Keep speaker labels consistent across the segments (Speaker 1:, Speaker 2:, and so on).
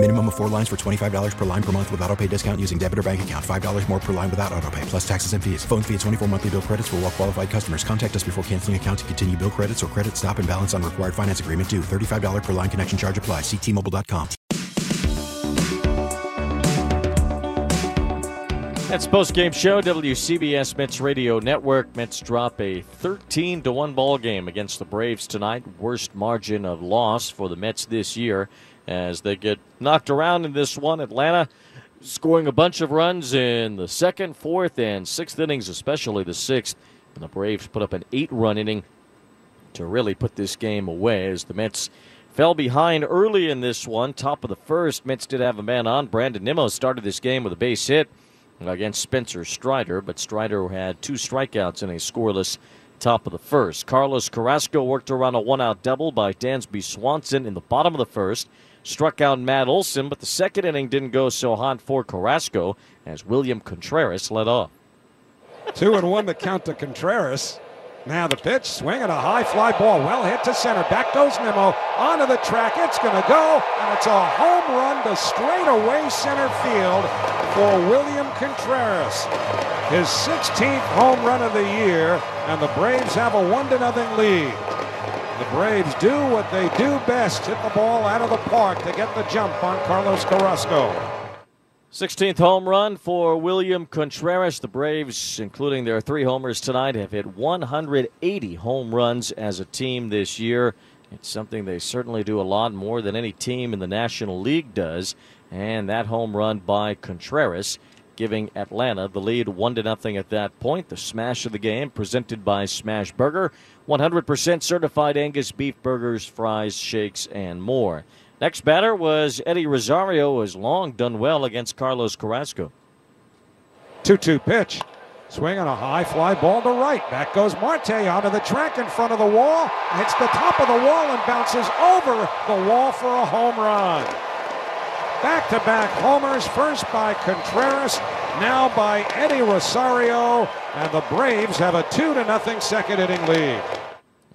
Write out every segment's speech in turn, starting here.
Speaker 1: Minimum of four lines for $25 per line per month with auto pay discount using debit or bank account. $5 more per line without auto pay, plus taxes and fees. Phone fee at 24 monthly bill credits for all well qualified customers. Contact us before canceling account to continue bill credits or credit stop and balance on required finance agreement due. $35 per line connection charge apply. Ctmobile.com.
Speaker 2: That's post game show WCBS Mets Radio Network. Mets drop a 13 to one ball game against the Braves tonight. Worst margin of loss for the Mets this year as they get knocked around in this one. Atlanta scoring a bunch of runs in the second, fourth, and sixth innings, especially the sixth. And the Braves put up an eight run inning to really put this game away as the Mets fell behind early in this one. Top of the first, Mets did have a man on. Brandon Nimmo started this game with a base hit against Spencer Strider, but Strider had two strikeouts in a scoreless top of the first. Carlos Carrasco worked around a one out double by Dansby Swanson in the bottom of the first. Struck out Matt Olson, but the second inning didn't go so hot for Carrasco as William Contreras led off.
Speaker 3: Two and one to count to Contreras. Now the pitch, swing and a high fly ball, well hit to center. Back goes Nimmo onto the track. It's going to go, and it's a home run to straightaway center field for William Contreras. His 16th home run of the year, and the Braves have a one to nothing lead. The Braves do what they do best: hit the ball out of the park to get the jump on Carlos Carrasco.
Speaker 2: 16th home run for William Contreras. The Braves, including their three homers tonight, have hit 180 home runs as a team this year. It's something they certainly do a lot more than any team in the National League does. And that home run by Contreras giving Atlanta the lead 1 to nothing at that point. The smash of the game presented by Smash Burger. 100% certified Angus beef burgers, fries, shakes, and more. Next batter was Eddie Rosario, who has long done well against Carlos Carrasco.
Speaker 3: 2 2 pitch. Swing on a high fly ball to right. Back goes Marte onto the track in front of the wall. Hits the top of the wall and bounces over the wall for a home run. Back to back homers, first by Contreras, now by Eddie Rosario, and the Braves have a 2 to nothing second inning lead.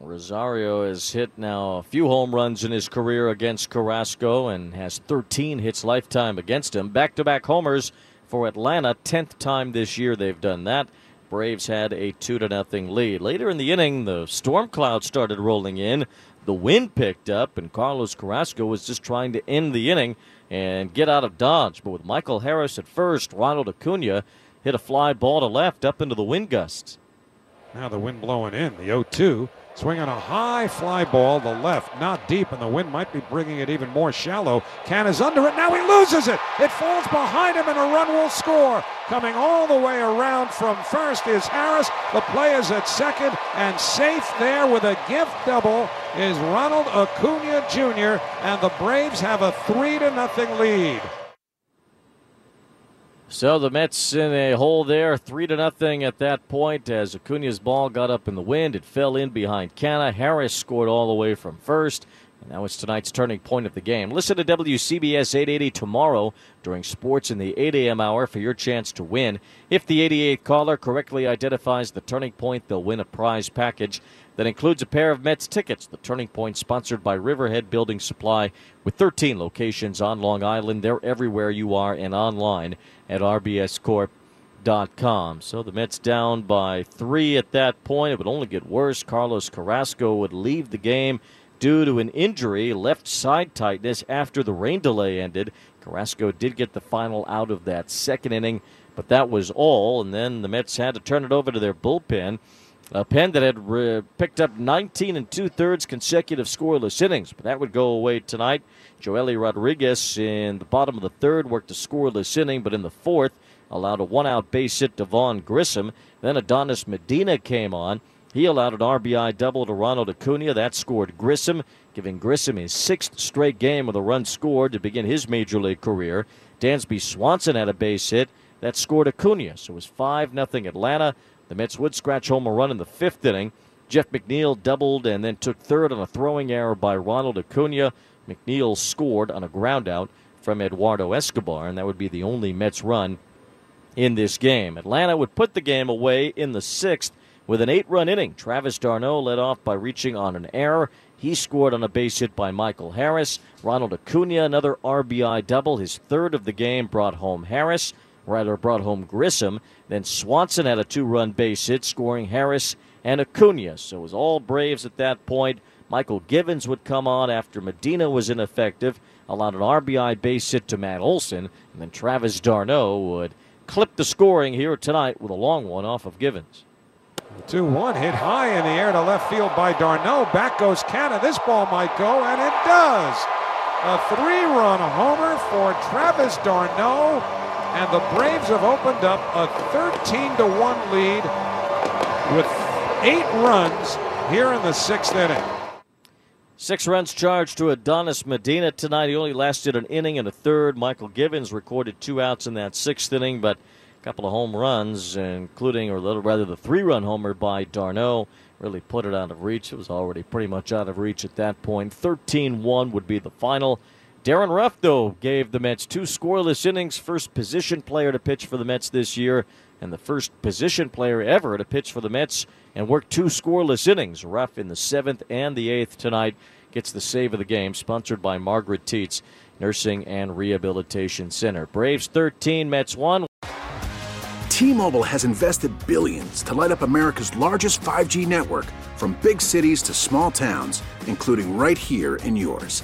Speaker 2: Rosario has hit now a few home runs in his career against Carrasco and has 13 hits lifetime against him. Back to back homers for Atlanta, 10th time this year they've done that. Braves had a 2 to nothing lead. Later in the inning, the storm cloud started rolling in. The wind picked up, and Carlos Carrasco was just trying to end the inning and get out of Dodge. But with Michael Harris at first, Ronald Acuna hit a fly ball to left up into the wind gusts.
Speaker 3: Now the wind blowing in, the 0 2. Swinging a high fly ball, the left, not deep, and the wind might be bringing it even more shallow. Canha is under it. Now he loses it. It falls behind him, and a run will score. Coming all the way around from first is Harris. The play is at second, and safe there with a gift double is Ronald Acuna Jr., and the Braves have a 3 to nothing lead.
Speaker 2: So the Mets in a hole there, three to nothing at that point. As Acuna's ball got up in the wind, it fell in behind Canha. Harris scored all the way from first, and that was tonight's turning point of the game. Listen to WCBS 880 tomorrow during sports in the 8 a.m. hour for your chance to win. If the 88th caller correctly identifies the turning point, they'll win a prize package that includes a pair of Mets tickets. The Turning Point, sponsored by Riverhead Building Supply, with 13 locations on Long Island. They're everywhere you are and online at rbscorp.com. So the Mets down by three at that point. It would only get worse. Carlos Carrasco would leave the game due to an injury, left side tightness after the rain delay ended. Carrasco did get the final out of that second inning, but that was all. And then the Mets had to turn it over to their bullpen. A pen that had re- picked up 19 and two thirds consecutive scoreless innings, but that would go away tonight. Joely Rodriguez in the bottom of the third worked a scoreless inning, but in the fourth allowed a one out base hit to Vaughn Grissom. Then Adonis Medina came on. He allowed an RBI double to Ronald Acuna. That scored Grissom, giving Grissom his sixth straight game with a run scored to begin his major league career. Dansby Swanson had a base hit. That scored Acuna. So it was 5 0 Atlanta. The Mets would scratch home a run in the fifth inning. Jeff McNeil doubled and then took third on a throwing error by Ronald Acuna. McNeil scored on a groundout from Eduardo Escobar, and that would be the only Mets run in this game. Atlanta would put the game away in the sixth with an eight run inning. Travis d'Arnaud led off by reaching on an error. He scored on a base hit by Michael Harris. Ronald Acuna, another RBI double, his third of the game, brought home Harris. Rather, brought home Grissom. Then Swanson had a two run base hit, scoring Harris and Acuna. So it was all Braves at that point. Mychal Givens would come on after Medina was ineffective, allowed an RBI base hit to Matt Olson, and then Travis d'Arnaud would clip the scoring here tonight with a long one off of Givens.
Speaker 3: 2 1 hit high in the air to left field by d'Arnaud. Back goes Canha. This ball might go, and it does. A three run homer for Travis d'Arnaud, and the Braves have opened up a 13 to 1 lead with eight runs here in the sixth inning.
Speaker 2: Six runs charged to Adonis Medina tonight. He only lasted an inning and a third. Mychal Givens recorded two outs in that sixth inning, but a couple of home runs, including, or rather, the three run homer by d'Arnaud really put it out of reach. It was already pretty much out of reach at that point. 13 1 would be the final. Darin Ruf, though, gave the Mets two scoreless innings, first position player to pitch for the Mets this year, and the first position player ever to pitch for the Mets and work two scoreless innings. Ruf in the seventh and the eighth tonight gets the save of the game, sponsored by Margaret Tietz Nursing and Rehabilitation Center. Braves 13, Mets 1.
Speaker 4: T-Mobile has invested billions to light up America's largest 5G network from big cities to small towns, including right here in yours.